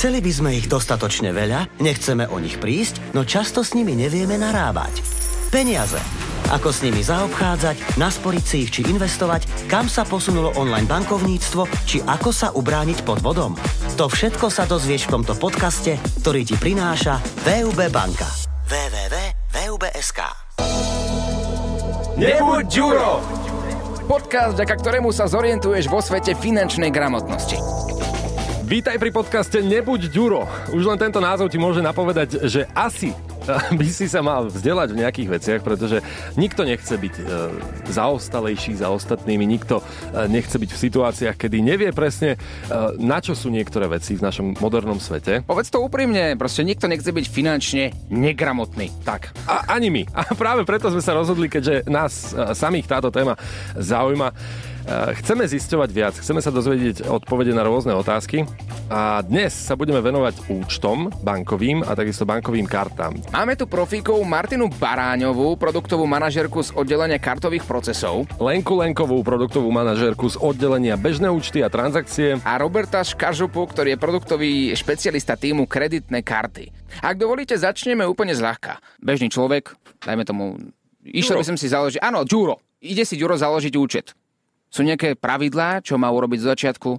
Chceli by sme ich dostatočne veľa, nechceme o nich prísť, no často s nimi nevieme narábať. Peniaze. Ako s nimi zaobchádzať, nasporiť si ich či investovať, kam sa posunulo online bankovníctvo, či ako sa ubrániť pod vodom. To všetko sa dozvieš v tomto podcaste, ktorý ti prináša VUB banka. www.vub.sk Nebuď Ďuro! Podcast, vďaka ktorému sa zorientuješ vo svete finančnej gramotnosti. Vítaj pri podcaste Nebuď Ďuro. Už len tento názov ti môže napovedať, že asi by si sa mal vzdelať v nejakých veciach, pretože nikto nechce byť e, zaostalejší za ostatnými, nikto e, nechce byť v situáciách, kedy nevie presne, e, na čo sú niektoré veci v našom modernom svete. Povedz to úprimne, proste nikto nechce byť finančne negramotný. Tak, a ani my. A práve preto sme sa rozhodli, keďže nás e, samých táto téma zaujíma, Eh, chceme zisťovať viac, chceme sa dozvedieť odpovede na rôzne otázky a dnes sa budeme venovať účtom bankovým a takisto bankovým kartám. Máme tu profíkov Martinu Baráňovú, produktovú manažerku z oddelenia kartových procesov. Lenku Lenkovú, produktovú manažerku z oddelenia bežné účty a transakcie. A Roberta Škažupu, ktorý je produktový špecialista týmu kreditné karty. Ak dovolíte, začneme úplne zľahka. Bežný človek, dajme tomu, išiel by som si založiť, áno, Ďuro, ide si Ďuro založiť účet. Sú nejaké pravidlá, čo má urobiť z začiatku?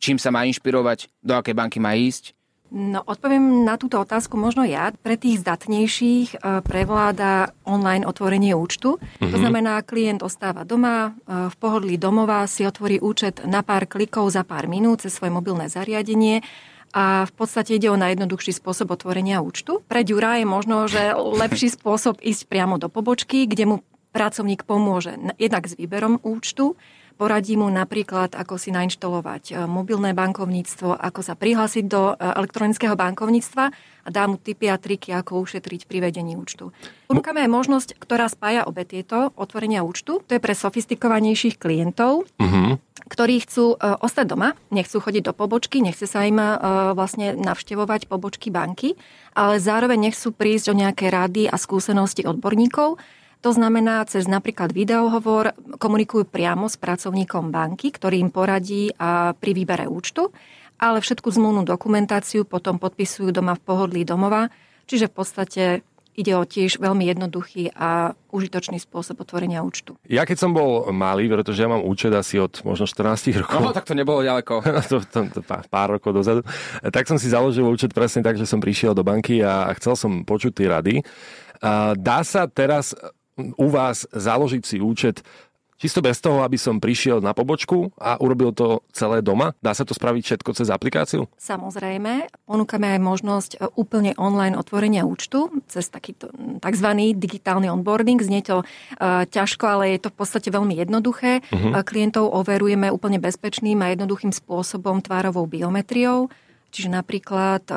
Čím sa má inšpirovať? Do akej banky má ísť? No, odpoviem na túto otázku možno ja. Pre tých zdatnejších e, prevláda online otvorenie účtu. Mm-hmm. To mhm. znamená, klient ostáva doma, e, v pohodlí domova si otvorí účet na pár klikov za pár minút cez svoje mobilné zariadenie a v podstate ide o najjednoduchší spôsob otvorenia účtu. Pre Ďura je možno, že lepší spôsob ísť priamo do pobočky, kde mu pracovník pomôže jednak s výberom účtu, Poradí mu napríklad, ako si nainštalovať e, mobilné bankovníctvo, ako sa prihlásiť do e, elektronického bankovníctva a dá mu tipy a triky, ako ušetriť pri vedení účtu. Ponúkame aj možnosť, ktorá spája obe tieto otvorenia účtu. To je pre sofistikovanejších klientov, uh-huh. ktorí chcú e, ostať doma, nechcú chodiť do pobočky, nechce sa im vlastne navštevovať pobočky banky, ale zároveň nechcú prísť o nejaké rady a skúsenosti odborníkov, to znamená, cez napríklad videohovor komunikujú priamo s pracovníkom banky, ktorý im poradí a pri výbere účtu, ale všetku zmluvnú dokumentáciu potom podpisujú doma v pohodlí domova, čiže v podstate ide o tiež veľmi jednoduchý a užitočný spôsob otvorenia účtu. Ja keď som bol malý, pretože ja mám účet asi od možno 14 rokov. No, tak to nebolo ďaleko. to, to, to, pár rokov dozadu. Tak som si založil účet presne tak, že som prišiel do banky a chcel som počuť tie rady. Dá sa teraz u vás založiť si účet čisto bez toho, aby som prišiel na pobočku a urobil to celé doma? Dá sa to spraviť všetko cez aplikáciu? Samozrejme. Ponúkame aj možnosť e, úplne online otvorenia účtu cez takýto tzv. digitálny onboarding. Znie to uh, ťažko, ale je to v podstate veľmi jednoduché. Uh-huh. Klientov overujeme úplne bezpečným a jednoduchým spôsobom tvárovou biometriou Čiže napríklad, eh,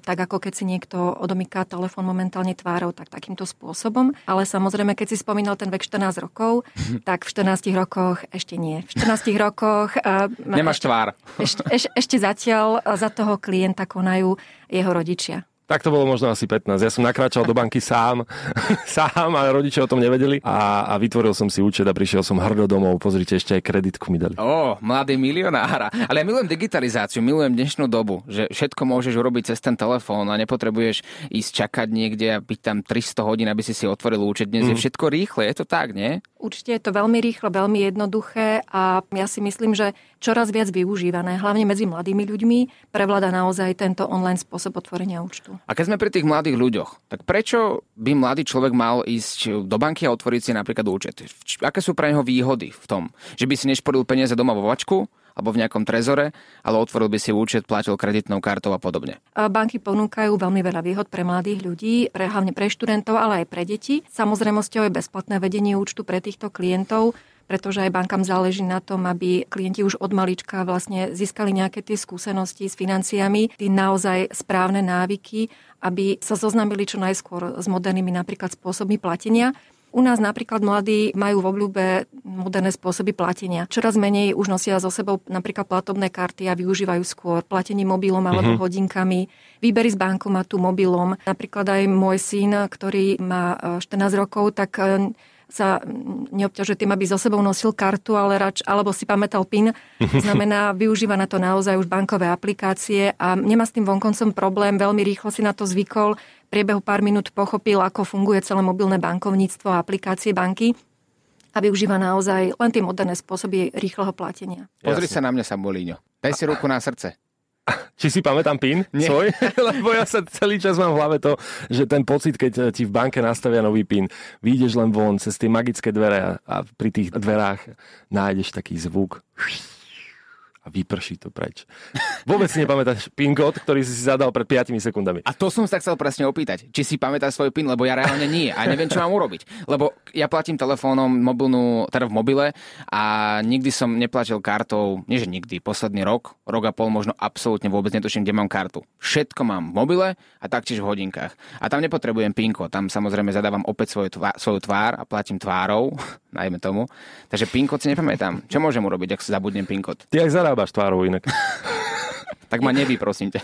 tak ako keď si niekto odomýka telefón momentálne tvárou, tak takýmto spôsobom. Ale samozrejme, keď si spomínal ten vek 14 rokov, tak v 14 rokoch ešte nie. V 14 rokoch... Eh, Nemáš tvár. Ešte, ešte, ešte zatiaľ za toho klienta konajú jeho rodičia. Tak to bolo možno asi 15. Ja som nakráčal do banky sám, sám a rodičia o tom nevedeli a, a vytvoril som si účet a prišiel som hrdo domov. Pozrite, ešte aj kreditku mi dali. Ó, mladý milionár. Ale ja milujem digitalizáciu, milujem dnešnú dobu, že všetko môžeš urobiť cez ten telefón a nepotrebuješ ísť čakať niekde a byť tam 300 hodín, aby si si otvoril účet. Dnes mm. je všetko rýchle, je to tak, nie? Určite je to veľmi rýchle, veľmi jednoduché a ja si myslím, že čoraz viac využívané, hlavne medzi mladými ľuďmi, prevláda naozaj tento online spôsob otvorenia účtu. A keď sme pri tých mladých ľuďoch, tak prečo by mladý človek mal ísť do banky a otvoriť si napríklad účet? Aké sú pre neho výhody v tom? Že by si nešporil peniaze doma vo vačku? alebo v nejakom trezore, ale otvoril by si účet, platil kreditnou kartou a podobne. Banky ponúkajú veľmi veľa výhod pre mladých ľudí, pre, hlavne pre študentov, ale aj pre deti. Samozrejme, je bezplatné vedenie účtu pre týchto klientov pretože aj bankám záleží na tom, aby klienti už od malička vlastne získali nejaké tie skúsenosti s financiami, tie naozaj správne návyky, aby sa zoznámili čo najskôr s modernými napríklad spôsobmi platenia. U nás napríklad mladí majú v obľúbe moderné spôsoby platenia. Čoraz menej už nosia so sebou napríklad platobné karty a využívajú skôr platenie mobilom alebo uh-huh. hodinkami, výbery z bankomatu mobilom. Napríklad aj môj syn, ktorý má 14 e, rokov, tak e, sa neobťažuje tým, aby so sebou nosil kartu, ale rač, alebo si pamätal PIN. To znamená, využíva na to naozaj už bankové aplikácie a nemá s tým vonkoncom problém, veľmi rýchlo si na to zvykol, v priebehu pár minút pochopil, ako funguje celé mobilné bankovníctvo a aplikácie banky a využíva naozaj len tie moderné spôsoby rýchleho platenia. Pozri sa na mňa, Sambolíňo. Daj si ruku na srdce. Či si pamätám PIN Nie. svoj? Lebo ja sa celý čas mám v hlave to, že ten pocit, keď ti v banke nastavia nový PIN, vyjdeš len von cez tie magické dvere a, a pri tých dverách nájdeš taký zvuk a vyprší to preč. Vôbec si nepamätáš PIN kód, ktorý si zadal pred 5 sekundami. A to som sa chcel presne opýtať, či si pamätáš svoj PIN, lebo ja reálne nie a neviem, čo mám urobiť. Lebo ja platím telefónom mobilnú, teda v mobile a nikdy som neplatil kartou, nie že nikdy, posledný rok, rok a pol možno absolútne vôbec netuším, kde mám kartu. Všetko mám v mobile a taktiež v hodinkách. A tam nepotrebujem PIN kód, tam samozrejme zadávam opäť svoju, tvár, svoju tvár a platím tvárou, najmä tomu. Takže PIN kód si nepamätám. Čo môžem urobiť, ak si zabudnem PIN kód? Ty ak zarábaš tvárou inak. tak ma nevy, prosím ťa.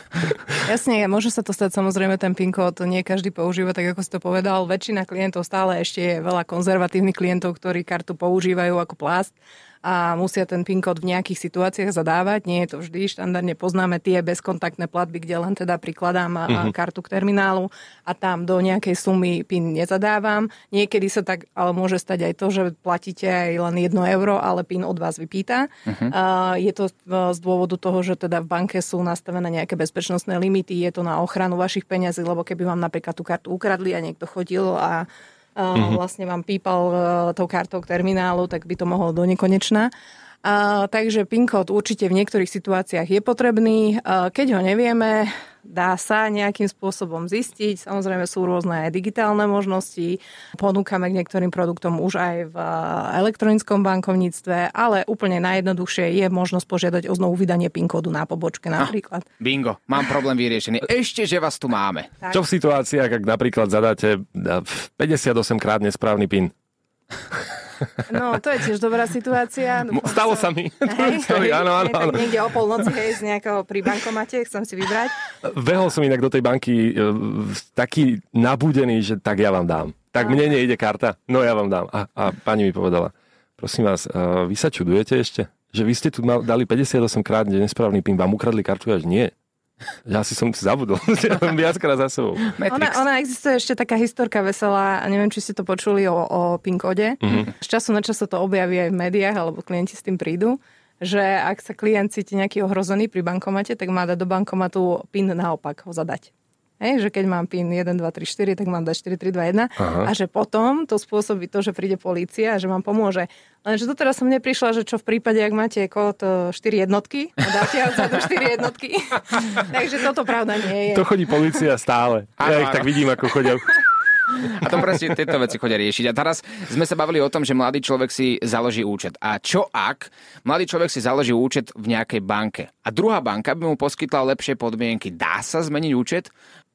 Jasne, môže sa to stať samozrejme ten PIN kód, nie každý používa, tak ako si to povedal. Väčšina klientov stále ešte je veľa konzervatívnych klientov, ktorí kartu používajú ako plást a musia ten PIN kód v nejakých situáciách zadávať. Nie je to vždy. Štandardne poznáme tie bezkontaktné platby, kde len teda prikladám mm-hmm. kartu k terminálu a tam do nejakej sumy PIN nezadávam. Niekedy sa tak, ale môže stať aj to, že platíte aj len 1 euro, ale PIN od vás vypýta. Mm-hmm. Je to z dôvodu toho, že teda v banke sú nastavené nejaké bezpečnostné limity, je to na ochranu vašich peňazí, lebo keby vám napríklad tú kartu ukradli a niekto chodil a mm-hmm. vlastne vám pípal uh, tou kartou k terminálu, tak by to mohlo do nekonečna. Uh, takže PIN kód určite v niektorých situáciách je potrebný. Uh, keď ho nevieme, dá sa nejakým spôsobom zistiť. Samozrejme sú rôzne aj digitálne možnosti. Ponúkame k niektorým produktom už aj v elektronickom bankovníctve, ale úplne najjednoduchšie je možnosť požiadať o znovu vydanie PIN kódu na pobočke ah, napríklad. Ah, bingo, mám problém vyriešený. Ešte, že vás tu máme. Tak. Čo v situáciách, ak napríklad zadáte 58 krát nesprávny PIN? No, to je tiež dobrá situácia. Stalo sa mi. Hej, áno, áno, áno. niekde o polnoci, hej, z nejakého pri bankomate, chcem si vybrať. Vehol som inak do tej banky e, taký nabudený, že tak ja vám dám. Tak no. mne nejde karta, no ja vám dám. A, a pani mi povedala, prosím vás, e, vy sa čudujete ešte? Že vy ste tu dali 58 krát nesprávny PIN, vám ukradli kartu až nie. Ja si som zabudol, viackrát za sebou. Ona, ona existuje ešte taká historka veselá, a neviem, či ste to počuli o, o PIN kode. Mm-hmm. Z času na čas sa to objaví aj v médiách, alebo klienti s tým prídu že ak sa klient cíti nejaký ohrozený pri bankomate, tak má dať do bankomatu PIN naopak ho zadať. Hej, že keď mám PIN 1, 2, 3, 4, tak mám dať 4, 3, 2, 1. Aha. A že potom to spôsobí to, že príde polícia a že vám pomôže. Lenže doteraz som neprišla, že čo v prípade, ak máte kód 4 e, jednotky a dáte do 4 jednotky. Takže toto pravda nie je. To chodí polícia stále. Ja ich tak vidím, ako chodia. A to presne tieto veci chodia riešiť. A teraz sme sa bavili o tom, že mladý človek si založí účet. A čo ak mladý človek si založí účet v nejakej banke a druhá banka by mu poskytla lepšie podmienky? Dá sa zmeniť účet?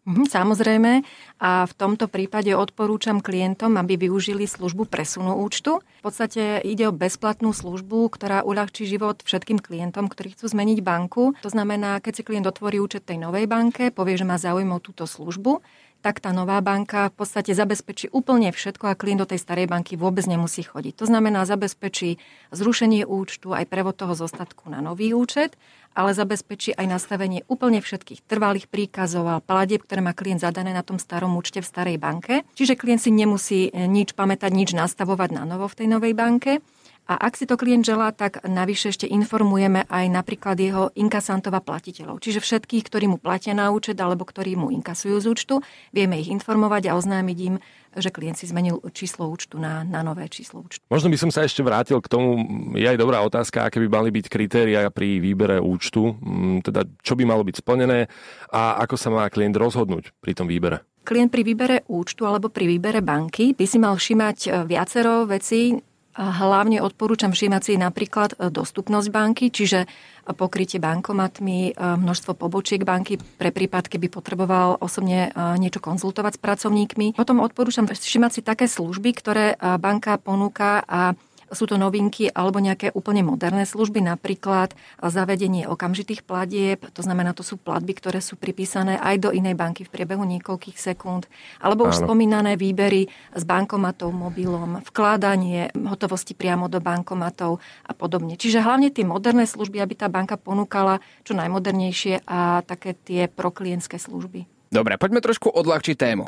Mhm, samozrejme. A v tomto prípade odporúčam klientom, aby využili službu presunu účtu. V podstate ide o bezplatnú službu, ktorá uľahčí život všetkým klientom, ktorí chcú zmeniť banku. To znamená, keď si klient otvorí účet tej novej banke, povie, že má záujem o túto službu, tak tá nová banka v podstate zabezpečí úplne všetko a klient do tej starej banky vôbec nemusí chodiť. To znamená, zabezpečí zrušenie účtu aj prevod toho zostatku na nový účet ale zabezpečí aj nastavenie úplne všetkých trvalých príkazov a platieb, ktoré má klient zadané na tom starom účte v starej banke. Čiže klient si nemusí nič pamätať, nič nastavovať na novo v tej novej banke. A ak si to klient želá, tak navyše ešte informujeme aj napríklad jeho inkasantov a platiteľov. Čiže všetkých, ktorí mu platia na účet alebo ktorí mu inkasujú z účtu, vieme ich informovať a oznámiť im, že klient si zmenil číslo účtu na, na nové číslo účtu. Možno by som sa ešte vrátil k tomu, je aj dobrá otázka, aké by mali byť kritéria pri výbere účtu, mm, teda čo by malo byť splnené a ako sa má klient rozhodnúť pri tom výbere. Klient pri výbere účtu alebo pri výbere banky by si mal všimať e, viacero vecí, Hlavne odporúčam všímať si napríklad e, dostupnosť banky, čiže pokrytie bankomatmi, e, množstvo pobočiek banky pre prípad, keby potreboval osobne e, niečo konzultovať s pracovníkmi. Potom odporúčam všímať si také služby, ktoré banka ponúka a sú to novinky alebo nejaké úplne moderné služby, napríklad zavedenie okamžitých platieb, to znamená, to sú platby, ktoré sú pripísané aj do inej banky v priebehu niekoľkých sekúnd, alebo už Áno. spomínané výbery s bankomatov, mobilom, vkládanie hotovosti priamo do bankomatov a podobne. Čiže hlavne tie moderné služby, aby tá banka ponúkala čo najmodernejšie a také tie proklientské služby. Dobre, poďme trošku odľahčiť tému.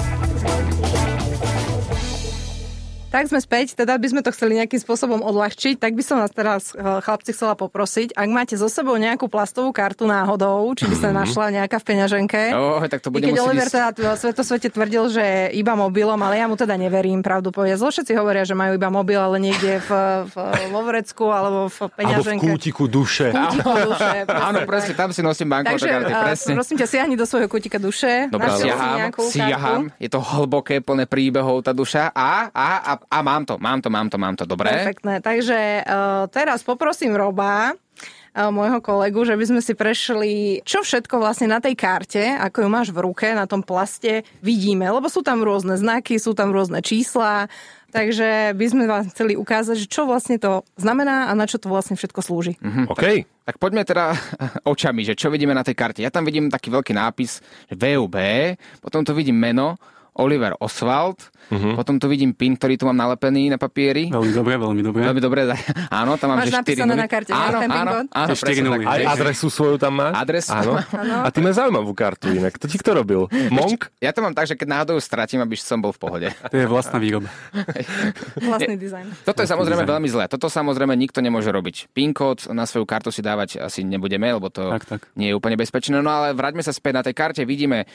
Tak sme späť, teda by sme to chceli nejakým spôsobom odľahčiť, tak by som vás teraz, eh, chlapci, chcela poprosiť, ak máte so sebou nejakú plastovú kartu náhodou, či by sa našla nejaká v peňaženke. Oh, tak to I bude keď musieť Oliver ísť... teda v svetosvete tvrdil, že iba mobilom, ale ja mu teda neverím, pravdu povedať. Všetci hovoria, že majú iba mobil, ale niekde v, v, vo vrecku alebo v Alebo v peňaženke. kútiku duše. Kútiku duše. Áno, presne, tam si nosím bankovú Takže karty, a, presne. prosím ťa, siahni do svojho kútika duše. Dobre, siaham, siaham, je to hlboké, plné príbehov tá duša a, a, a, a mám to, mám to, mám to, mám to, dobre? Perfektné. Takže uh, teraz poprosím Roba, uh, môjho kolegu, že by sme si prešli, čo všetko vlastne na tej karte, ako ju máš v ruke, na tom plaste, vidíme. Lebo sú tam rôzne znaky, sú tam rôzne čísla, takže by sme vám chceli ukázať, že čo vlastne to znamená a na čo to vlastne všetko slúži. Mhm. OK. Tak poďme teda očami, že čo vidíme na tej karte. Ja tam vidím taký veľký nápis, že VUB, potom tu vidím meno, Oliver Oswald, uh-huh. potom tu vidím pin, ktorý tu mám nalepený na papieri. Veľmi dobre, veľmi dobre. Veľmi dobre, áno, tam mám Máš že 4 napísané nuly. na karte, áno, Ten áno, áno, presne nuly. Aj adresu svoju tam máš? Adresu. Áno. A ty máš zaujímavú kartu inak. To ti kto robil? Monk? Ja to mám tak, že keď náhodou ju stratím, aby som bol v pohode. To je vlastná výroba. Vlastný dizajn. Toto je samozrejme dizajn. veľmi zlé. Toto samozrejme nikto nemôže robiť. PIN kód na svoju kartu si dávať asi nebudeme, lebo to Tak, tak. nie je úplne bezpečné. No ale vráťme sa späť na tej karte. Vidíme e,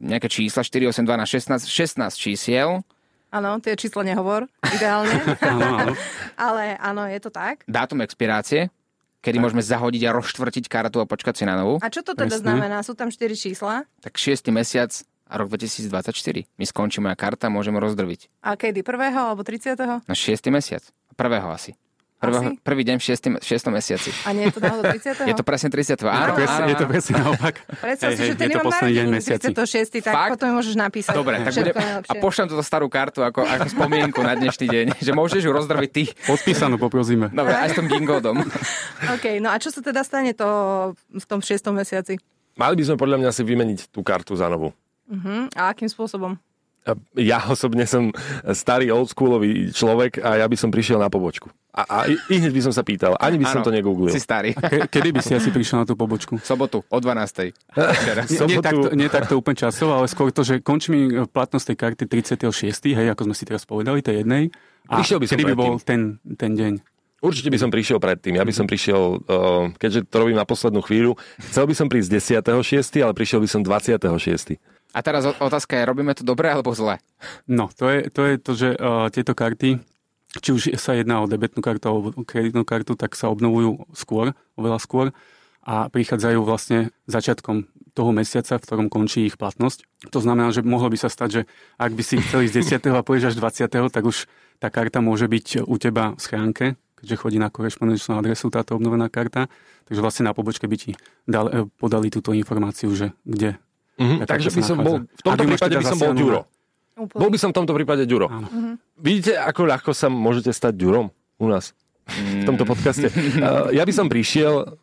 nejaké čísla 4, 8, 12, 16, 16 čísiel. Áno, tie čísla nehovor, ideálne. Áno, áno. Ale áno, je to tak. Dátum expirácie, kedy môžeme zahodiť a rozštvrtiť kartu a počkať si na novú. A čo to teda Presne. znamená? Sú tam 4 čísla. Tak 6. mesiac a rok 2024. Mi skončí moja karta, môžeme rozdrviť. A kedy? Prvého alebo 30. Na 6. mesiac. Prvého asi. Asi? prvý deň v 6. 6. mesiaci. A nie je to náhodou 30. Je to presne 30. Áno, Presne, áno, je to presne naopak. Predstav si, že je to nemám posledný deň narodeniny mesiaci. 36. tak Fakt? potom môžeš napísať. Dobre, tak bude, a pošlem túto starú kartu ako, ako spomienku na dnešný deň, že môžeš ju rozdrviť ty. Podpísanú poprosíme. Dobre, aj s tom gingodom. OK, no a čo sa teda stane to v tom 6. mesiaci? Mali by sme podľa mňa si vymeniť tú kartu za novú. Uh-huh. A akým spôsobom? Ja osobne som starý oldschoolový človek a ja by som prišiel na pobočku. A, a i hneď by som sa pýtal. Ani by som Áno, to negooglil. Si starý. Ke- Kedy by si asi prišiel na tú pobočku? V sobotu o 12. Včera. Nie, nie, Sobotu- takto, nie takto úplne časovo, ale skôr to, že končí mi platnosť tej karty 36. Hej, ako sme si teraz povedali, tej jednej. A Prišiel by som kedy by bol ten, ten deň? Určite by som prišiel predtým. Ja by som prišiel, uh, keďže to robím na poslednú chvíľu, chcel by som prísť 10.6., ale prišiel by som 26. A teraz otázka je, robíme to dobre alebo zle? No, to je to, je to že uh, tieto karty, či už sa jedná o debetnú kartu alebo kreditnú kartu, tak sa obnovujú skôr, oveľa skôr a prichádzajú vlastne začiatkom toho mesiaca, v ktorom končí ich platnosť. To znamená, že mohlo by sa stať, že ak by si chceli z 10. a pôjdeš až 20. tak už tá karta môže byť u teba v schránke, keďže chodí na korešpondenčnú adresu táto obnovená karta. Takže vlastne na pobočke by ti dal, podali túto informáciu, že kde. Mhm, tá takže by som bol, v tomto prípade teda by som bol Ďuro. Úplne. Bol by som v tomto prípade Ďuro. Áno. Vidíte, ako ľahko sa môžete stať Ďurom u nás v tomto podcaste. Uh, ja by som prišiel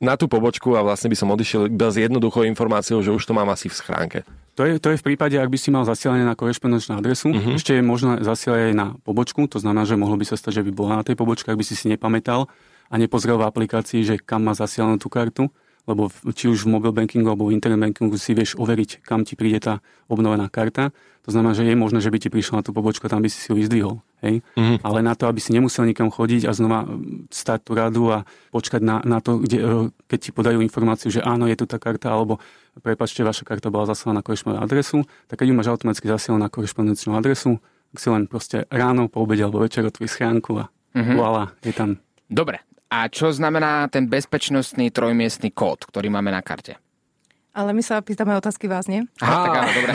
na tú pobočku a vlastne by som odišiel iba s jednoduchou informáciou, že už to mám asi v schránke. To je, to je v prípade, ak by si mal zasielanie na korešpondenčnú adresu. Uh-huh. Ešte je možné zasielať aj na pobočku, to znamená, že mohlo by sa stať, že by bola na tej pobočke, ak by si si nepamätal a nepozrel v aplikácii, že kam má zasielanú tú kartu, lebo či už v mobile bankingu alebo v internet bankingu si vieš overiť, kam ti príde tá obnovená karta. To znamená, že je možné, že by ti prišla na tú pobočku tam by si si ju vyzdvihol. Hej? Mhm. Ale na to, aby si nemusel nikam chodiť a znova stať tú radu a počkať na, na to, kde, e, keď ti podajú informáciu, že áno, je tu tá karta, alebo prepačte, vaša karta bola zaslaná na korešpondenčnú adresu, tak keď ju máš automaticky zasielanú na korešpondenčnú adresu, tak si len proste ráno, po obede alebo večer otvorí schránku a Mhm. voilà, je tam. Dobre. A čo znamená ten bezpečnostný trojmiestný kód, ktorý máme na karte? Ale my sa pýtame otázky vás, nie? Aha, tak áno, dobre.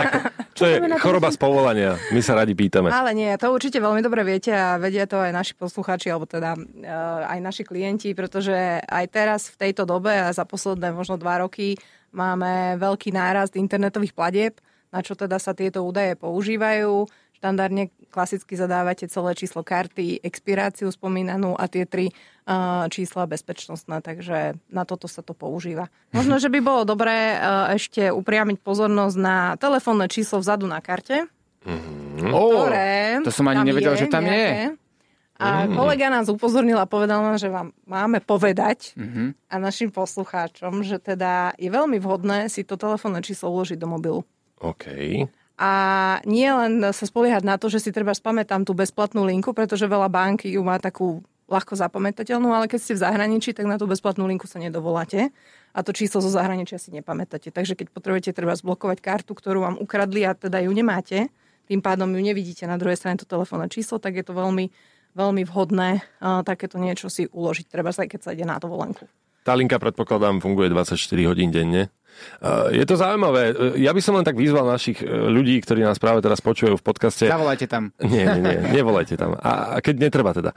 Čo je choroba z povolania. My sa radi pýtame. Ale nie, to určite veľmi dobre viete a vedia to aj naši poslucháči, alebo teda uh, aj naši klienti, pretože aj teraz v tejto dobe a za posledné možno dva roky máme veľký nárast internetových platieb, na čo teda sa tieto údaje používajú. Štandardne klasicky zadávate celé číslo karty, expiráciu spomínanú a tie tri uh, čísla bezpečnostné, takže na toto sa to používa. Možno, že by bolo dobré uh, ešte upriamiť pozornosť na telefónne číslo vzadu na karte, mm-hmm. ktoré... To som ani nevedel, že tam nejaké. je. A mm. kolega nás upozornil a povedal nám, že vám máme povedať mm-hmm. a našim poslucháčom, že teda je veľmi vhodné si to telefónne číslo uložiť do mobilu. OK. A nie len sa spoliehať na to, že si treba spamätám tú bezplatnú linku, pretože veľa banky ju má takú ľahko zapamätateľnú, ale keď ste v zahraničí, tak na tú bezplatnú linku sa nedovoláte a to číslo zo zahraničia si nepamätáte. Takže keď potrebujete treba zblokovať kartu, ktorú vám ukradli a teda ju nemáte, tým pádom ju nevidíte na druhej strane to telefónne číslo, tak je to veľmi veľmi vhodné uh, takéto niečo si uložiť, treba aj keď sa ide na dovolenku. Tá linka, predpokladám, funguje 24 hodín denne. Uh, je to zaujímavé. Ja by som len tak vyzval našich ľudí, ktorí nás práve teraz počujú v podcaste. Zavolajte tam. Nie, nie, nie, nevolajte tam. A, a keď netreba teda.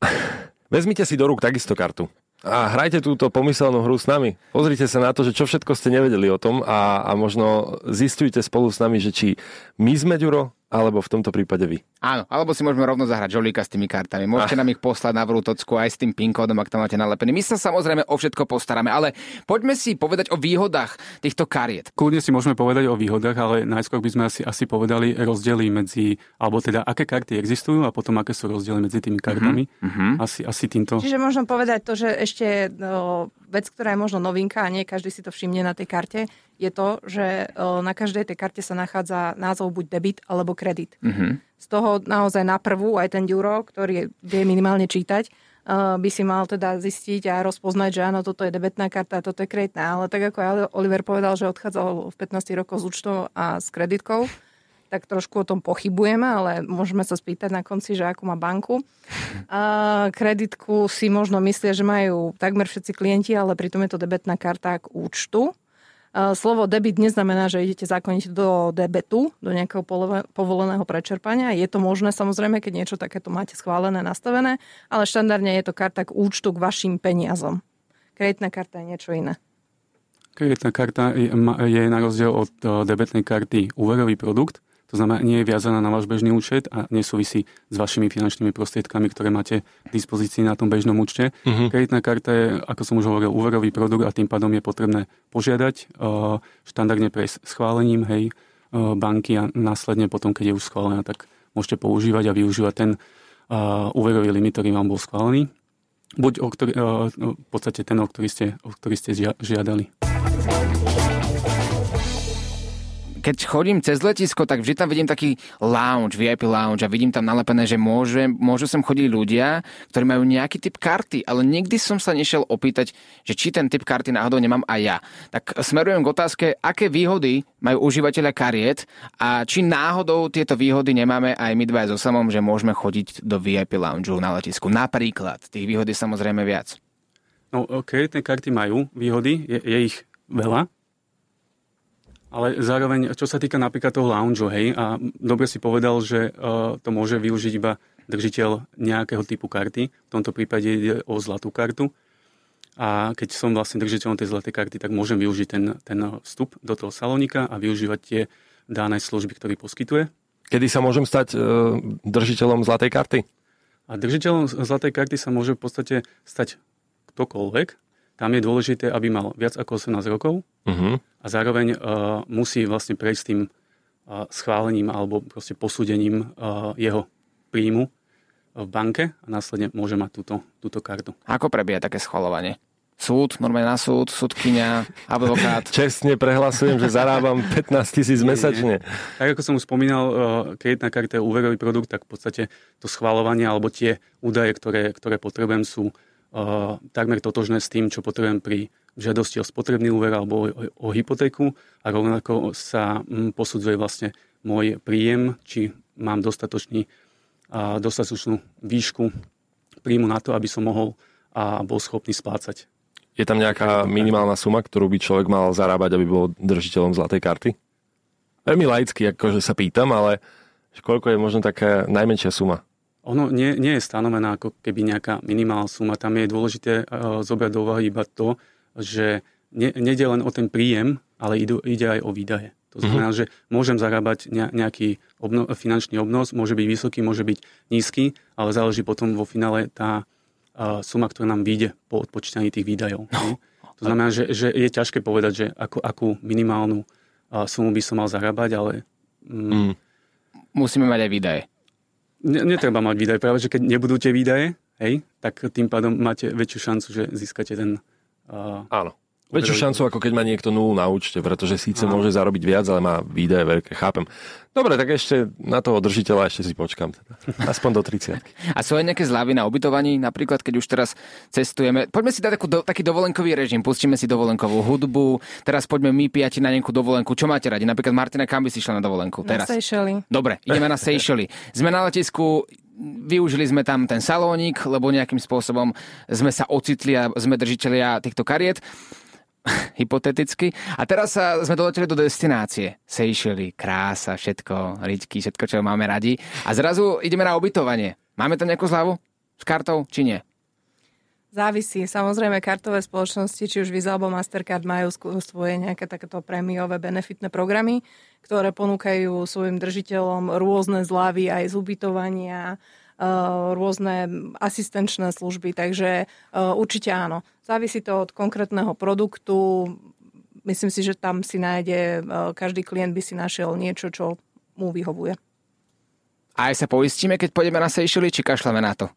Vezmite si do rúk takisto kartu a hrajte túto pomyselnú hru s nami. Pozrite sa na to, že čo všetko ste nevedeli o tom a, a možno zistujte spolu s nami, že či my sme Ďuro, alebo v tomto prípade vy. Áno, alebo si môžeme rovno zahrať žolíka s tými kartami. Môžete ah. nám ich poslať na vrútocku aj s tým PIN kódom, ak tam máte nalepený. My sa samozrejme o všetko postaráme, ale poďme si povedať o výhodách týchto kariet. Kľudne si môžeme povedať o výhodách, ale najskôr by sme asi, asi povedali rozdiely medzi, alebo teda aké karty existujú a potom aké sú rozdiely medzi tými kartami. Uh-huh. Asi, asi týmto. Čiže môžem povedať to, že ešte no, vec, ktorá je možno novinka a nie každý si to všimne na tej karte, je to, že na každej tej karte sa nachádza názov buď debit alebo kredit. Mm-hmm. Z toho naozaj na prvú aj ten Euro, ktorý vie minimálne čítať, by si mal teda zistiť a rozpoznať, že áno, toto je debetná karta toto je kreditná. Ale tak ako Oliver povedal, že odchádzal v 15 rokoch s účtou a s kreditkou, tak trošku o tom pochybujeme, ale môžeme sa spýtať na konci, že akú má banku. A kreditku si možno myslia, že majú takmer všetci klienti, ale pritom je to debetná karta k účtu. Slovo debit neznamená, že idete zákonite do debetu, do nejakého povoleného prečerpania. Je to možné samozrejme, keď niečo takéto máte schválené, nastavené, ale štandardne je to karta k účtu k vašim peniazom. Kreditná karta je niečo iné. Kreditná karta je na rozdiel od debetnej karty úverový produkt, to znamená, nie je viazaná na váš bežný účet a nesúvisí s vašimi finančnými prostriedkami, ktoré máte k dispozícii na tom bežnom účte. Uh-huh. Kreditná karta je, ako som už hovoril, úverový produkt a tým pádom je potrebné požiadať uh, štandardne prejsť schválením hej, uh, banky a následne potom, keď je už schválená, tak môžete používať a využívať ten uh, úverový limit, ktorý vám bol schválený. Buď o ktorý, uh, v podstate ten, o ktorý ste, o ktorý ste žiadali keď chodím cez letisko, tak vždy tam vidím taký lounge, VIP lounge a vidím tam nalepené, že môže, môžu sem chodiť ľudia, ktorí majú nejaký typ karty, ale nikdy som sa nešiel opýtať, že či ten typ karty náhodou nemám aj ja. Tak smerujem k otázke, aké výhody majú užívateľia kariet a či náhodou tieto výhody nemáme aj my dva so samom, že môžeme chodiť do VIP lounge na letisku. Napríklad. Tých výhod je samozrejme viac. No OK, tie karty majú výhody, je, je ich veľa, ale zároveň, čo sa týka napríklad toho lounge, hej, a dobre si povedal, že uh, to môže využiť iba držiteľ nejakého typu karty. V tomto prípade ide o zlatú kartu. A keď som vlastne držiteľom tej zlatej karty, tak môžem využiť ten, ten vstup do toho salónika a využívať tie dané služby, ktorý poskytuje. Kedy sa môžem stať uh, držiteľom zlatej karty? A držiteľom zlatej karty sa môže v podstate stať ktokoľvek, tam je dôležité, aby mal viac ako 18 rokov uh-huh. a zároveň uh, musí vlastne prejsť tým uh, schválením alebo proste posúdením uh, jeho príjmu v banke a následne môže mať túto, túto kartu. Ako prebieha také schvalovanie? Súd, normálne na súd, súdkynia, advokát. Čestne prehlasujem, že zarábam 15 tisíc mesačne. Tak ako som už spomínal, kreditná karta je úverový produkt, tak v podstate to schvalovanie alebo tie údaje, ktoré, ktoré potrebujem, sú takmer totožné s tým, čo potrebujem pri žiadosti o spotrebný úver alebo o, o hypotéku a rovnako sa mm, posudzuje vlastne môj príjem, či mám dostatočný, a dostatočnú výšku príjmu na to, aby som mohol a bol schopný splácať. Je tam nejaká minimálna suma, ktorú by človek mal zarábať, aby bol držiteľom zlatej karty? Veľmi laicky, akože sa pýtam, ale koľko je možno taká najmenšia suma? Ono nie, nie je stanovená ako keby nejaká minimálna suma. Tam je dôležité uh, zobrať do úvahy iba to, že ne, nejde len o ten príjem, ale ide, ide aj o výdaje. To znamená, mm-hmm. že môžem zarábať nejaký obno, finančný obnos, môže byť vysoký, môže byť nízky, ale záleží potom vo finále tá uh, suma, ktorá nám vyjde po odpočítaní tých výdajov. No. To znamená, že, že je ťažké povedať, že ako, akú minimálnu uh, sumu by som mal zarábať, ale... Mm, mm. Musíme mať aj výdaje. Ne, netreba mať výdaje. Práve, že keď nebudú tie výdaje, hej, tak tým pádom máte väčšiu šancu, že získate ten... Uh, Áno Väčšiu šancu, ako keď má niekto nulu na účte, pretože síce Aha. môže zarobiť viac, ale má výdaje veľké, chápem. Dobre, tak ešte na toho držiteľa ešte si počkam. Teda. Aspoň do 30. A sú aj nejaké zľavy na ubytovaní? Napríklad, keď už teraz cestujeme. Poďme si dať takú do, taký dovolenkový režim. Pustíme si dovolenkovú hudbu. Teraz poďme my piati na nejakú dovolenku. Čo máte radi? Napríklad Martina, kam by si šla na dovolenku? Teraz. Na Seychely. Dobre, ideme na Seychely. Sme na letisku, využili sme tam ten salónik, lebo nejakým spôsobom sme sa ocitli a sme držiteľia týchto kariet. hypoteticky. A teraz sa sme doleteli do destinácie. Seychely, krása, všetko, ričky, všetko, čo máme radi. A zrazu ideme na ubytovanie. Máme tam nejakú zľavu s kartou, či nie? Závisí. Samozrejme, kartové spoločnosti, či už Visa alebo Mastercard, majú svoje nejaké takéto prémiové benefitné programy, ktoré ponúkajú svojim držiteľom rôzne zľavy aj z ubytovania, rôzne asistenčné služby, takže eh, určite áno. Závisí to od konkrétneho produktu. Myslím si, že tam si nájde, eh, každý klient by si našiel niečo, čo mu vyhovuje. A aj sa poistíme, keď pôjdeme na Seychely, či kašľame na to?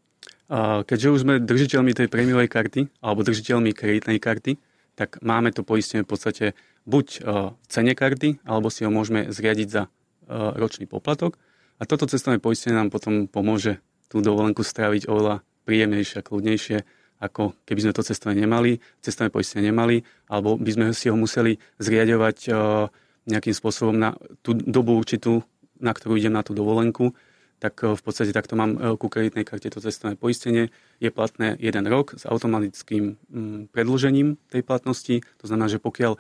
Keďže už sme držiteľmi tej prémiovej karty alebo držiteľmi kreditnej karty, tak máme to poistenie v podstate buď v cene karty, alebo si ho môžeme zriadiť za ročný poplatok. A toto cestovné poistenie nám potom pomôže tú dovolenku stráviť oveľa príjemnejšie a kľudnejšie, ako keby sme to cestovanie nemali, cestovné poistenie nemali, alebo by sme si ho museli zriadovať uh, nejakým spôsobom na tú dobu určitú, na ktorú idem na tú dovolenku, tak uh, v podstate takto mám uh, ku kreditnej karte to cestovné poistenie. Je platné jeden rok s automatickým um, predlžením tej platnosti. To znamená, že pokiaľ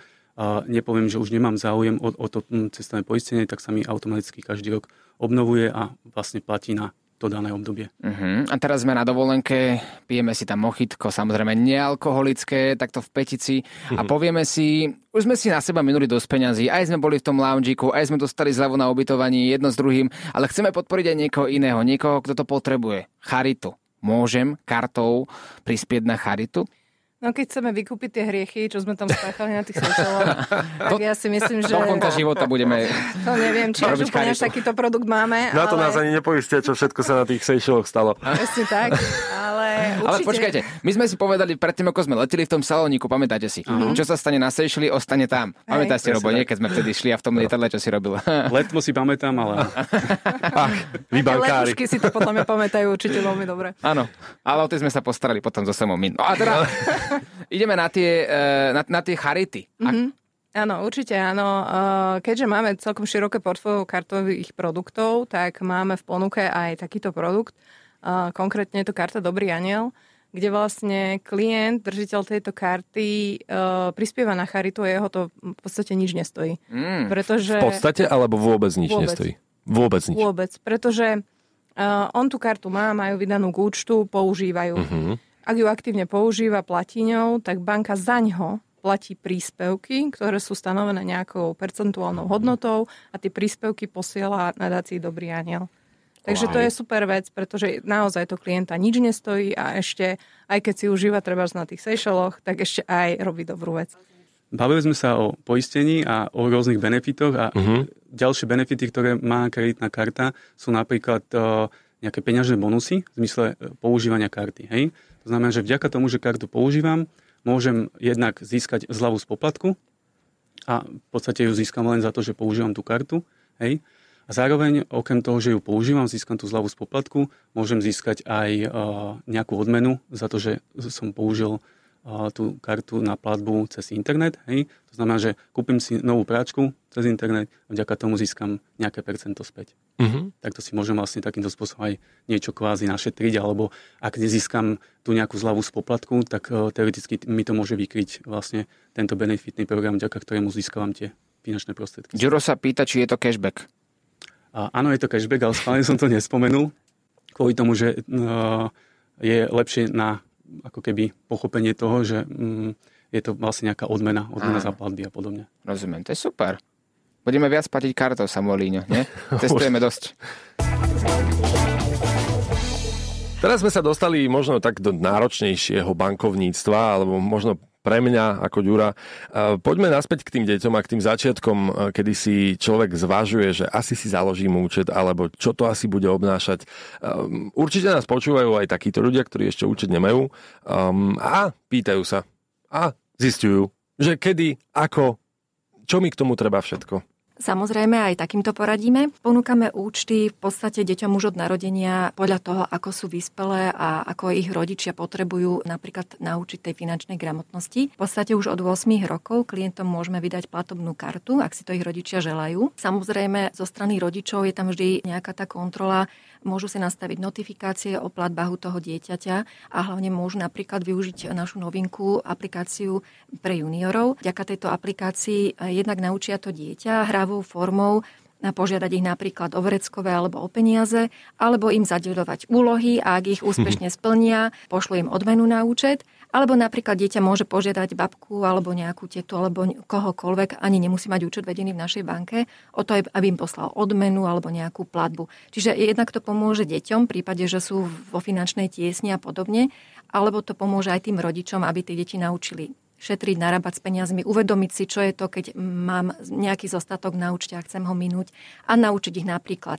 nepoviem, že už nemám záujem o, o to mm, cestovné poistenie, tak sa mi automaticky každý rok obnovuje a vlastne platí na to dané obdobie. Uh-huh. A teraz sme na dovolenke, pijeme si tam mochitko, samozrejme nealkoholické, takto v petici uh-huh. a mhm. povieme si, už sme si na seba minuli dosť peňazí, aj sme boli v tom loungeiku, aj sme dostali zľavu na ubytovaní jedno s druhým, ale chceme podporiť aj niekoho iného, niekoho, kto to potrebuje. Charitu. Môžem kartou prispieť na charitu? No keď chceme vykúpiť tie hriechy, čo sme tam spáchali na tých Seychelloch, tak ja si myslím, že... Do konca života budeme To neviem, či už úplne takýto produkt máme, Na to ale... nás ani nepoistia, čo všetko sa na tých Seychelloch stalo. Presne tak, ale určite... Ale počkajte, my sme si povedali predtým, ako sme leteli v tom salóniku, pamätáte si, uh-huh. čo sa stane na Seychely, ostane tam. Pamätáte si, Robo, nie, keď sme vtedy šli a v tom lietadle, čo si robil. Letmo si pamätám, ale... Ach, vy bankári. si to podľa mňa pamätajú určite veľmi dobre. Áno, ale o tie sme sa postarali potom zo samou No a teda... ideme na tie, eh, na, na tie charity. Mm-hmm. Áno, určite áno. Eh, keďže máme celkom široké portfólio kartových produktov, tak máme v ponuke aj takýto produkt. Konkrétne je to karta Dobrý aniel, kde vlastne klient, držiteľ tejto karty prispieva na charitu a jeho to v podstate nič nestojí. Mm. Pretože... V podstate alebo vôbec nič vôbec. nestojí? Vôbec nič. Vôbec, pretože on tú kartu má, majú vydanú k účtu, používajú. Uh-huh. Ak ju aktívne používa, platí ňou, tak banka za ňo platí príspevky, ktoré sú stanovené nejakou percentuálnou hodnotou a tie príspevky posiela nadácii Dobrý aniel. Takže to je super vec, pretože naozaj to klienta nič nestojí a ešte, aj keď si užíva treba na tých Seychelloch, tak ešte aj robí dobrú vec. Bavili sme sa o poistení a o rôznych benefitoch a uh-huh. ďalšie benefity, ktoré má kreditná karta, sú napríklad uh, nejaké peňažné bonusy v zmysle e, používania karty. Hej? To znamená, že vďaka tomu, že kartu používam, môžem jednak získať zľavu z poplatku a v podstate ju získam len za to, že používam tú kartu. Hej? A zároveň, okrem toho, že ju používam, získam tú zľavu z poplatku, môžem získať aj uh, nejakú odmenu za to, že som použil tú kartu na platbu cez internet. Hej? To znamená, že kúpim si novú práčku cez internet a vďaka tomu získam nejaké percento späť. Uh-huh. Takto si môžem vlastne takýmto spôsobom aj niečo kvázi našetriť, alebo ak nezískam tú nejakú zľavu z poplatku, tak uh, teoreticky mi to môže vykryť vlastne tento benefitný program, vďaka ktorému získavam tie finančné prostriedky. Juro sa pýta, či je to cashback. A, áno, je to cashback, ale schválne som to nespomenul, kvôli tomu, že uh, je lepšie na ako keby pochopenie toho, že mm, je to vlastne nejaká odmena, odmena Áno. za platby a podobne. Rozumiem, to je super. Budeme viac platiť kartou, Samuelíňo, nie? Testujeme dosť. Teraz sme sa dostali možno tak do náročnejšieho bankovníctva, alebo možno pre mňa ako Ďura. E, Poďme naspäť k tým deťom a k tým začiatkom, e, kedy si človek zvažuje, že asi si založím účet, alebo čo to asi bude obnášať. E, Určite nás počúvajú aj takíto ľudia, ktorí ešte účet nemajú a pýtajú sa a zistujú, že kedy, ako, čo mi k tomu treba všetko. Samozrejme, aj takýmto poradíme. Ponúkame účty v podstate deťom už od narodenia podľa toho, ako sú vyspelé a ako ich rodičia potrebujú napríklad naučiť tej finančnej gramotnosti. V podstate už od 8 rokov klientom môžeme vydať platobnú kartu, ak si to ich rodičia želajú. Samozrejme, zo strany rodičov je tam vždy nejaká tá kontrola, môžu si nastaviť notifikácie o platbách u toho dieťaťa a hlavne môžu napríklad využiť našu novinku, aplikáciu pre juniorov. Vďaka tejto aplikácii eh, jednak naučia to dieťa hravou formou a požiadať ich napríklad o vreckové alebo o peniaze, alebo im zadeľovať úlohy a ak ich úspešne splnia, pošlu im odmenu na účet, alebo napríklad dieťa môže požiadať babku alebo nejakú tetu alebo kohokoľvek, ani nemusí mať účet vedený v našej banke, o to, aby im poslal odmenu alebo nejakú platbu. Čiže jednak to pomôže deťom v prípade, že sú vo finančnej tiesni a podobne, alebo to pomôže aj tým rodičom, aby tie deti naučili šetriť, narábať s peniazmi, uvedomiť si, čo je to, keď mám nejaký zostatok na účte a chcem ho minúť a naučiť ich napríklad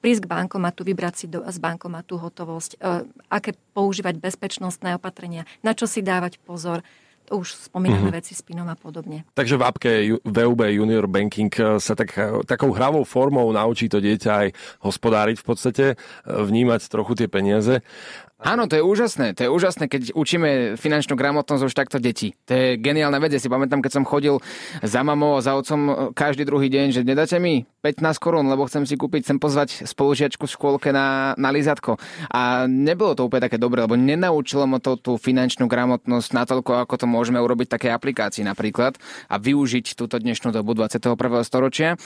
prísť k bankomatu, vybrať si do, z bankomatu hotovosť, e, aké používať bezpečnostné opatrenia, na čo si dávať pozor, to už spomínané mm-hmm. veci s PINom a podobne. Takže v appke VUB Junior Banking eh, sa tak, takou hravou formou naučí to dieťa aj hospodáriť v podstate, vnímať trochu tie peniaze. Áno, to je úžasné. To je úžasné, keď učíme finančnú gramotnosť už takto deti. To je geniálna vec. Ja si pamätám, keď som chodil za mamou a za otcom každý druhý deň, že nedáte mi 15 korún, lebo chcem si kúpiť, chcem pozvať spolužiačku v škôlke na, na lízatko. A nebolo to úplne také dobré, lebo nenaučilo ma to tú finančnú gramotnosť natoľko, ako to môžeme urobiť v takej aplikácii napríklad a využiť túto dnešnú dobu 21. storočia.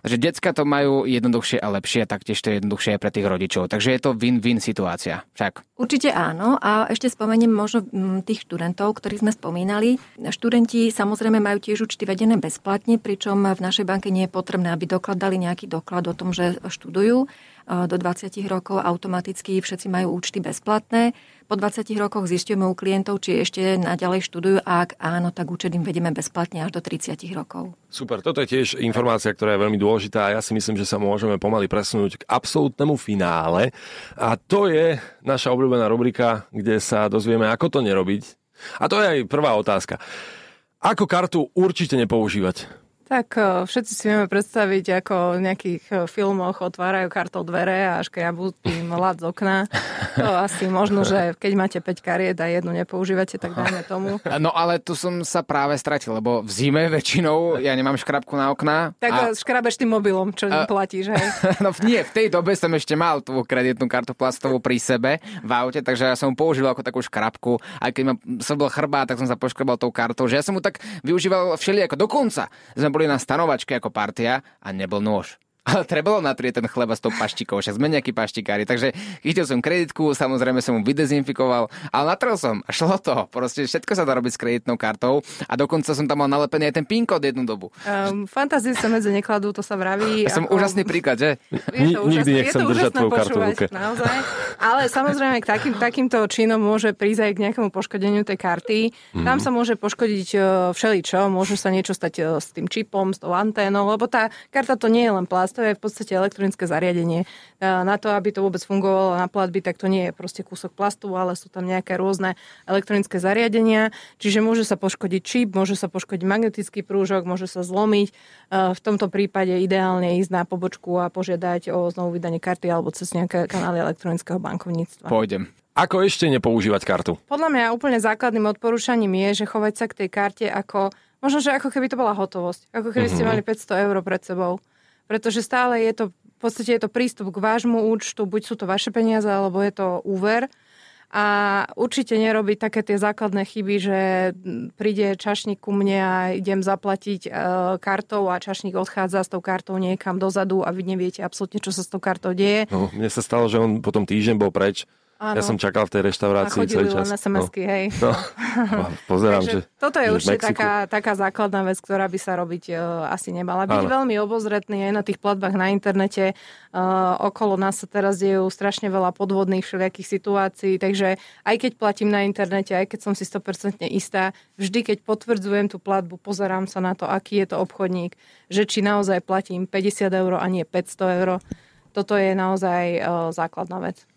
Takže decka to majú jednoduchšie a lepšie, taktiež to je jednoduchšie aj pre tých rodičov. Takže je to win-win situácia. Však. Určite áno a ešte spomeniem možno mm, tých študentov, ktorých sme spomínali. Študenti samozrejme majú tiež účty vedené bezplatne, pričom v našej banke nie je potrebné, aby dokladali nejaký doklad o tom, že študujú. Do 20 rokov automaticky všetci majú účty bezplatné. Po 20 rokoch zistíme u klientov, či ešte naďalej študujú a ak áno, tak účet im vedieme bezplatne až do 30 rokov. Super, toto je tiež informácia, ktorá je veľmi dôležitá a ja si myslím, že sa môžeme pomaly presunúť k absolútnemu finále a to je naša obľúbená rubrika, kde sa dozvieme, ako to nerobiť. A to je aj prvá otázka. Ako kartu určite nepoužívať? Tak o, všetci si vieme predstaviť, ako v nejakých o, filmoch otvárajú kartou dvere a škriabú tým lad z okna. To asi možno, že keď máte 5 kariet a jednu nepoužívate, tak dajme tomu. No ale tu som sa práve stratil, lebo v zime väčšinou ja nemám škrabku na okná. Tak a... a... škrabeš tým mobilom, čo A- a... platíš, hej. No nie, v tej dobe som ešte mal tú kreditnú kartu plastovú pri sebe v aute, takže ja som ju používal ako takú škrabku. Aj keď ma som bol chrbát, tak som sa poškrabal tou kartou, že ja som mu tak využíval všelijako. Dokonca sme boli na stanovačke ako partia a nebol nôž. Ale trebalo natrieť ten chleba s tou paštikou, však sme nejakí paštikári. Takže chytil som kreditku, samozrejme som mu vydezinfikoval, ale natrel som a šlo to. Proste všetko sa dá robiť s kreditnou kartou a dokonca som tam mal nalepený aj ten PIN kód jednu dobu. Um, fantázie sa medzi nekladú, to sa vraví. Ja som úžasný príklad, že? Je to nikdy úžasné, nechcem je to držať tvoju kartu v počúvať, ruke. Naozaj. Ale samozrejme k takým, takýmto činom môže prísť aj k nejakému poškodeniu tej karty. Mhm. Tam sa môže poškodiť e, všeličo, môže sa niečo stať e, s tým čipom, s tou anténou, lebo tá karta to nie je len plast, to je v podstate elektronické zariadenie. E, Na to, aby to vôbec fungovalo na platby, tak to nie je proste kúsok plastu, ale sú tam nejaké rôzne elektronické zariadenia. Čiže môže sa poškodiť čip, môže sa poškodiť magnetický prúžok, môže sa zlomiť. E, V tomto prípade ideálne ísť na pobočku a požiadať o znovu vydanie karty alebo cez nejaké kanály elektronického bankovníctva. Pôjdem. Ako ešte nepoužívať kartu? Podľa mňa úplne základným odporúčaním je, že chovať sa k tej karte ako, možno, že ako keby to bola hotovosť. Ako keby ste mali 500 eur pred sebou. Pretože stále je to, v podstate je to prístup k vášmu účtu, buď sú to vaše peniaze, alebo je to úver. A určite nerobiť také tie základné chyby, že príde čašník ku mne a idem zaplatiť e, kartou a čašník odchádza s tou kartou niekam dozadu a vy neviete absolútne, čo sa s tou kartou deje. No, mne sa stalo, že on potom týždeň bol preč Áno. Ja som čakal v tej reštaurácii celý čas. len SMS-ky, hej. No. No, pozerám, Takže že... toto je že určite taká, taká základná vec, ktorá by sa robiť uh, asi nemala. Byť Áno. veľmi obozretný aj na tých platbách na internete. Uh, okolo nás sa teraz dejú strašne veľa podvodných všelijakých situácií, takže aj keď platím na internete, aj keď som si 100% istá, vždy keď potvrdzujem tú platbu, pozerám sa na to, aký je to obchodník, že či naozaj platím 50 eur a nie 500 eur. Toto je naozaj uh, základná vec.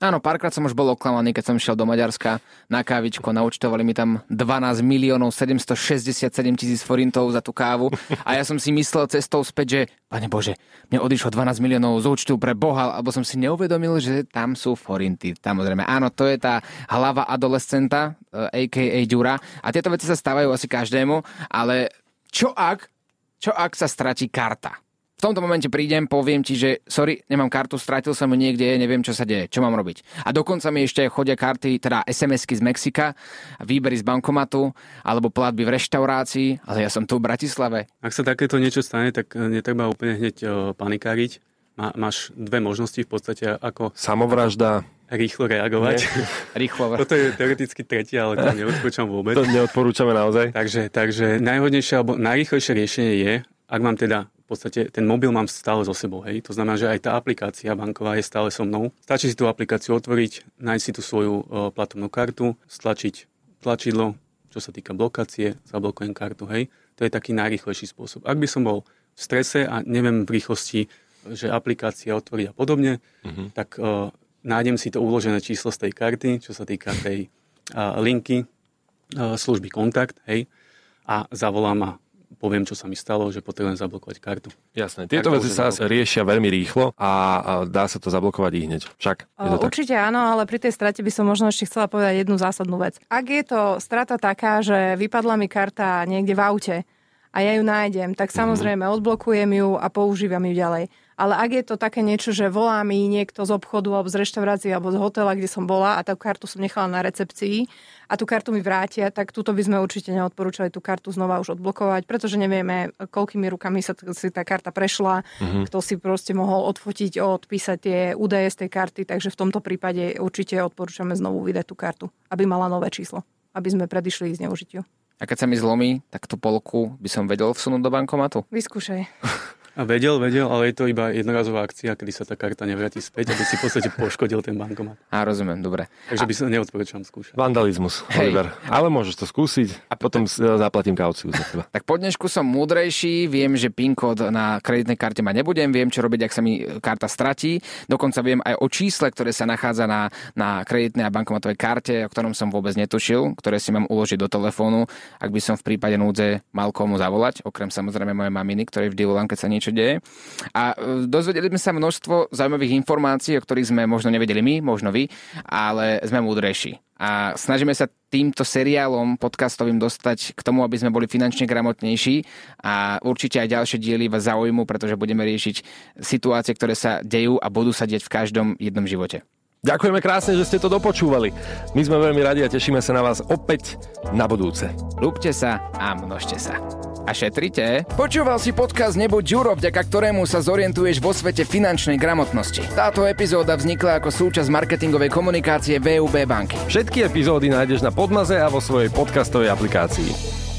Áno, párkrát som už bol oklamaný, keď som šiel do Maďarska na kávičko, naučtovali mi tam 12 miliónov 767 tisíc forintov za tú kávu a ja som si myslel cestou späť, že pane Bože, mne odišlo 12 miliónov z účtu pre Boha, alebo som si neuvedomil, že tam sú forinty. Samozrejme, áno, to je tá hlava adolescenta, eh, a.k.a. Ďura a tieto veci sa stávajú asi každému, ale čo ak, čo ak sa stratí karta? V tomto momente prídem, poviem ti, že sorry, nemám kartu, stratil som ju niekde, neviem, čo sa deje, čo mám robiť. A dokonca mi ešte chodia karty, teda SMS-ky z Mexika, výbery z bankomatu, alebo platby v reštaurácii, ale ja som tu v Bratislave. Ak sa takéto niečo stane, tak eh, netreba úplne hneď eh, panikáriť. Má, máš dve možnosti v podstate, ako Samovražda, rýchlo reagovať. Rýchlo. Toto je teoreticky tretia, ale to neodporúčam vôbec. to neodporúčame naozaj. Takže, takže najhodnejšie alebo najrýchlejšie riešenie je, ak mám teda podstate ten mobil mám stále so sebou, hej. To znamená, že aj tá aplikácia banková je stále so mnou. Stačí si tú aplikáciu otvoriť, nájsť si tú svoju uh, platobnú kartu, stlačiť tlačidlo, čo sa týka blokácie, zablokujem kartu, hej. To je taký najrýchlejší spôsob. Ak by som bol v strese a neviem v rýchlosti, že aplikácia otvoriť a podobne, uh-huh. tak uh, nájdem si to uložené číslo z tej karty, čo sa týka tej uh, linky uh, služby kontakt, hej, a zavolám a poviem, čo sa mi stalo, že potrebujem zablokovať kartu. Jasné. Tieto Tak veci sa riešia veľmi rýchlo a dá sa to zablokovať i hneď. Však je to O, tak. Určite áno, ale pri tej strate by som možno ešte chcela povedať jednu zásadnú vec. Ak je to strata taká, že vypadla mi karta niekde v aute a ja ju nájdem, tak samozrejme odblokujem ju a používam ju ďalej. Ale ak je to také niečo, že volá mi niekto z obchodu alebo z reštaurácie alebo z hotela, kde som bola a tú kartu som nechala na recepcii a tú kartu mi vrátia, tak túto by sme určite neodporúčali tú kartu znova už odblokovať, pretože nevieme, koľkými rukami sa t- si tá karta prešla, kto si proste mohol odfotiť, odpísať tie údaje z tej karty, takže v tomto prípade určite odporúčame znovu vydať tú kartu, aby mala nové číslo, aby sme predišli zneužitiu. A keď sa mi zlomí, tak tú polku by som vedel vsunúť do bankomatu. Vyskúšaj. A vedel, vedel, ale je to iba jednorazová akcia, kedy sa tá karta nevráti späť, aby si v podstate poškodil ten bankomat. Á, rozumiem, dobre. Takže by som neodporúčam skúšať. Vandalizmus, Hej. Oliver. Ale môžeš to skúsiť a potom s- zaplatím kauciu za teba. Tak po dnešku som múdrejší, viem, že PIN kód na kreditnej karte ma nebudem, viem, čo robiť, ak sa mi karta stratí. Dokonca viem aj o čísle, ktoré sa nachádza na, na kreditnej a bankomatovej karte, o ktorom som vôbec netušil, ktoré si mám uložiť do telefónu, ak by som v prípade núdze mal komu zavolať, okrem samozrejme mojej maminy, ktorej vždy volám, keď sa niečo deje. A e, dozvedeli sme sa množstvo zaujímavých informácií, o ktorých sme možno nevedeli my, možno vy, ale sme múdrejší. A snažíme sa týmto seriálom podcastovým dostať k tomu, aby sme boli finančne gramotnejší a určite aj ďalšie diely vás zaujímu, pretože budeme riešiť situácie, ktoré sa dejú a budú sa deť v každom jednom živote. Ďakujeme krásne, že ste to dopočúvali. My sme veľmi radi a tešíme sa na vás opäť na budúce. Ľúbte sa a množte sa. A šetrite. Počúval si podcast Nebuď Ďuro, vďaka ktorému sa zorientuješ vo svete finančnej gramotnosti. Táto epizóda vznikla ako súčasť marketingovej komunikácie VUB banky. Všetky epizódy nájdeš na Podmaze a vo svojej podcastovej aplikácii.